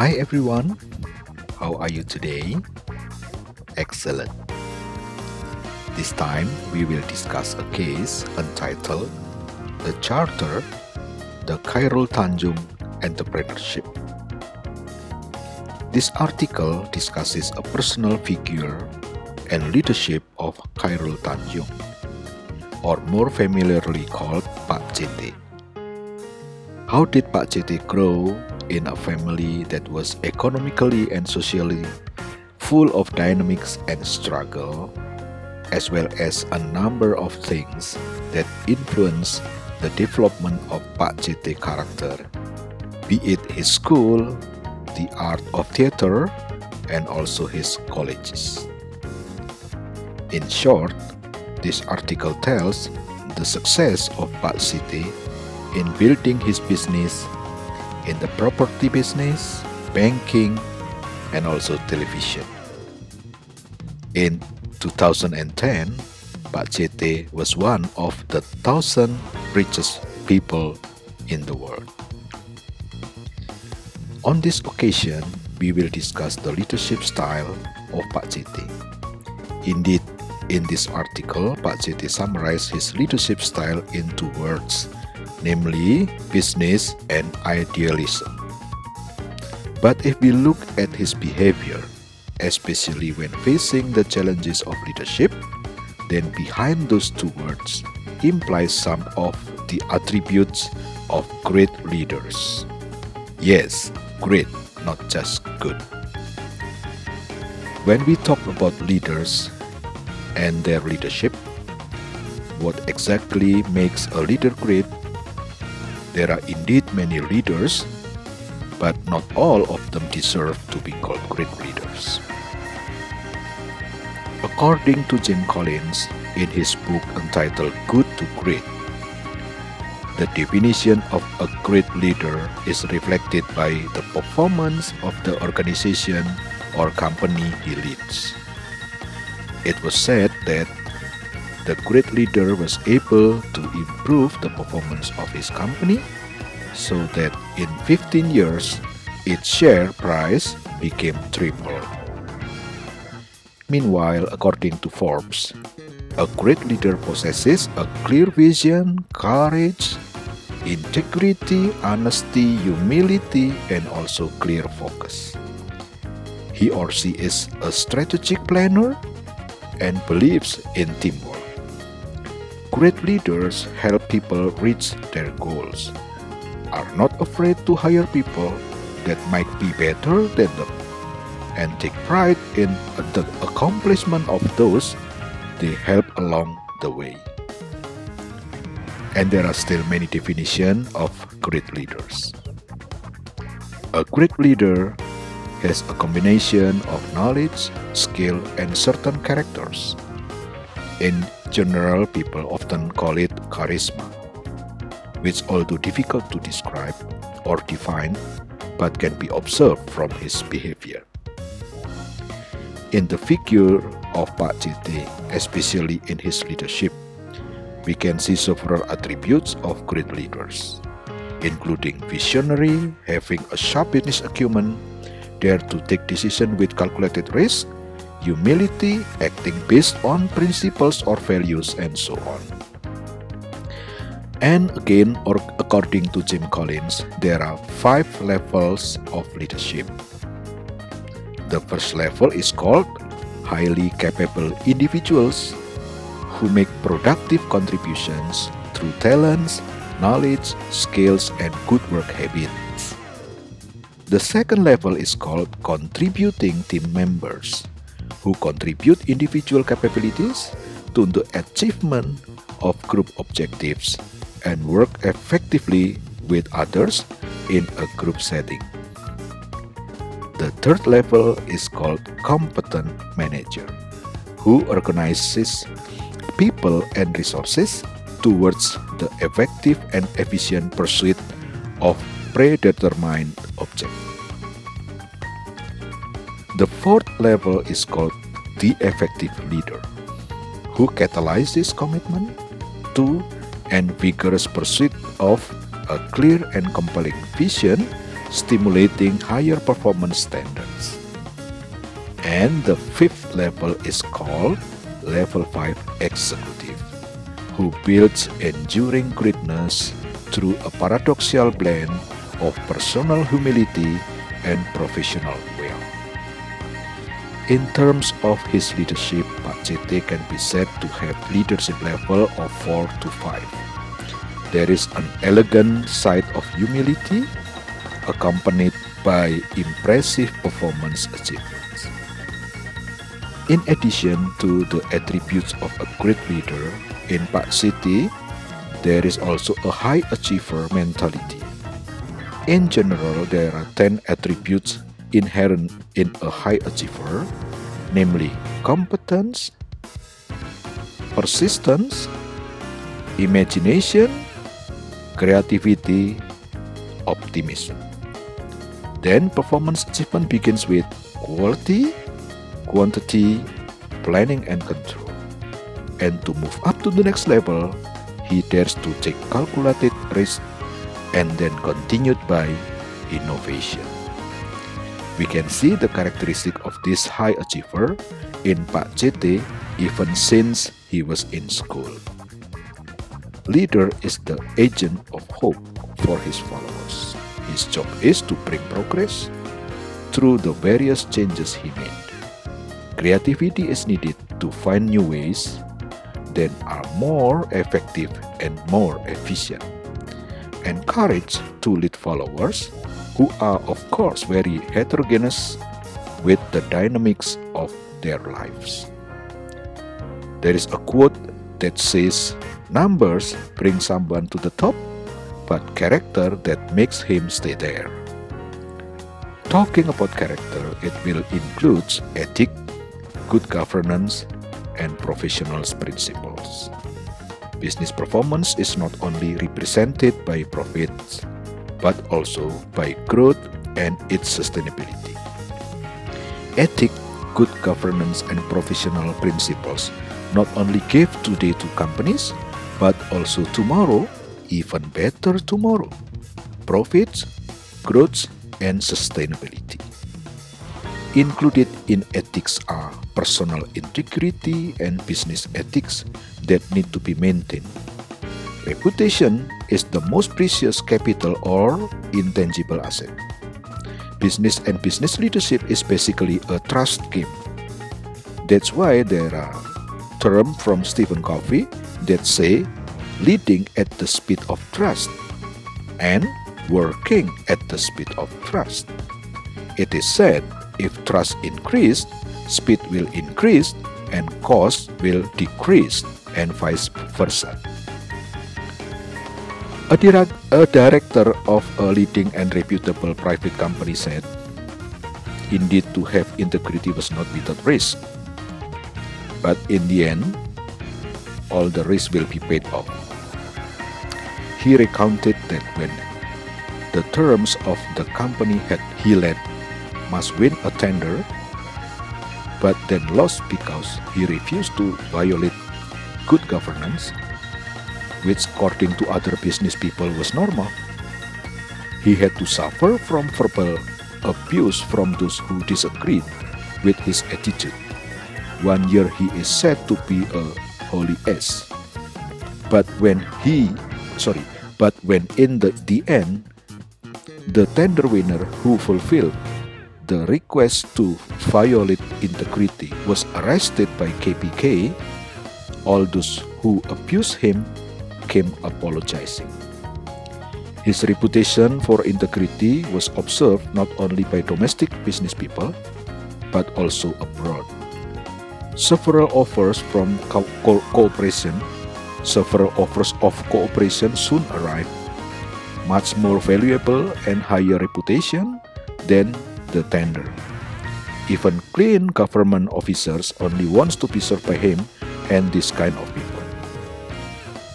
Hi everyone, how are you today? Excellent. This time we will discuss a case entitled The Charter, the Chairul Tanjung Entrepreneurship. This article discusses a personal figure and leadership of Chairul Tanjung, or more familiarly called Pak CT. How did Pak CT grow in a family that was economically and socially full of dynamics and struggle, as well as a number of things that influence the development of Pak CT character, be it his school, the art of theater, and also his colleges. In short, this article tells the success of Pak CT in building his business in the property business, banking, and also television. In 2010, Pak CT was one of the thousand richest people in the world. On this occasion, we will discuss the leadership style of Pak CT. Indeed, in this article, Pak CT summarized his leadership style in two words, namely business and idealism. But if we look at his behavior, especially when facing the challenges of leadership, then behind those two words implies some of the attributes of great leaders. Yes, great, not just good. When we talk about leaders and their leadership, what exactly makes a leader great? There are indeed many leaders, but not all of them deserve to be called great leaders. According to Jim Collins in his book entitled Good to Great, the definition of a great leader is reflected by the performance of the organization or company he leads. It was said that the great leader was able to improve the performance of his company so that in 15 years its share price became triple. Meanwhile, according to Forbes, a great leader possesses a clear vision, courage, integrity, honesty, humility, and also clear focus. He or she is a strategic planner and believes in teamwork. Great leaders help people reach their goals, are not afraid to hire people that might be better than them, and take pride in the accomplishment of those they help along the way. And there are still many definitions of great leaders. A great leader has a combination of knowledge, skill, and certain characters. In general, people often call it charisma, which, although difficult to describe or define, but can be observed from his behavior. In the figure of Pak CT, especially in his leadership, we can see several attributes of great leaders, including visionary, having a sharp business acumen, dare to take decisions with calculated risk, humility, acting based on principles or values, and so on. And again, or according to Jim Collins, there are five levels of leadership. The first level is called highly capable individuals who make productive contributions through talents, knowledge, skills, and good work habits. The second level is called contributing team members who contribute individual capabilities to the achievement of group objectives and work effectively with others in a group setting. The third level is called competent manager, who organizes people and resources towards the effective and efficient pursuit of predetermined objects. The fourth level is called the effective leader, who catalyzes commitment to and vigorous pursuit of a clear and compelling vision stimulating higher performance standards. And the fifth level is called Level 5 Executive, who builds enduring greatness through a paradoxical blend of personal humility and professional. In terms of his leadership, Pak can be said to have leadership level of 4 to 5. There is an elegant side of humility accompanied by impressive performance achievements. In addition to the attributes of a great leader, in Pak CT, there is also a high achiever mentality. In general, there are 10 attributes inherent in a high achiever, namely competence, persistence, imagination, creativity, optimism. Then performance achievement begins with quality, quantity, planning and control. And to move up to the next level, he dares to take calculated risks and then continued by innovation. We can see the characteristic of this high achiever in Pak CT even since he was in school. Leader is the agent of hope for his followers. His job is to bring progress through the various changes he made. Creativity is needed to find new ways that are more effective and more efficient. Encourage to lead followers who are, of course, very heterogeneous with the dynamics of their lives. There is a quote that says, Numbers bring someone to the top but character that makes him stay there. Talking about character, it will include ethic, good governance, and professional principles. Business performance is not only represented by profits, but also by growth and its sustainability. Ethic, good governance, and professional principles not only give today to companies, but also tomorrow even better tomorrow. Profits, growth, and sustainability. Included in ethics are personal integrity and business ethics that need to be maintained. Reputation is the most precious capital or intangible asset. Business and business leadership is basically a trust game. That's why there are terms from Stephen Covey that say leading at the speed of trust and working at the speed of trust. It is said if trust increased, speed will increase and cost will decrease and vice versa. A, a director of a leading and reputable private company said, Indeed, to have integrity was not without risk. But in the end, all the risk will be paid off. He recounted that when the terms of the company had he led must win a tender, but then lost because he refused to violate good governance, which according to other business people was normal. He had to suffer from verbal abuse from those who disagreed with his attitude. One year he is said to be a holy ass. But when he sorry, but when in the, the end, the tender winner who fulfilled the request to violate integrity was arrested by KPK, all those who abused him came apologizing. His reputation for integrity was observed not only by domestic business people, but also abroad. Several offers from co cooperation several offers of cooperation soon arrived, much more valuable and higher reputation than the tender. Even clean government officers only wants to be served by him and this kind of people.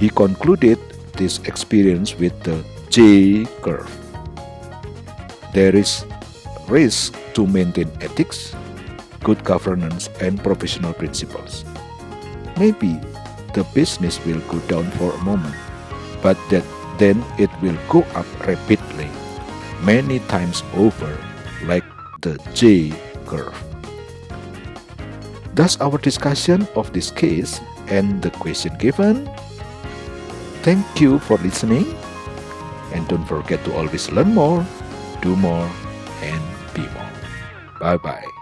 He concluded this experience with the J curve. There is risk to maintain ethics, good governance, and professional principles. Maybe the business will go down for a moment, but that then it will go up rapidly. many times over, like the J curve. Thus, our discussion of this case and the question given. Thank you for listening, and don't forget to always learn more, do more, and be more. Bye bye.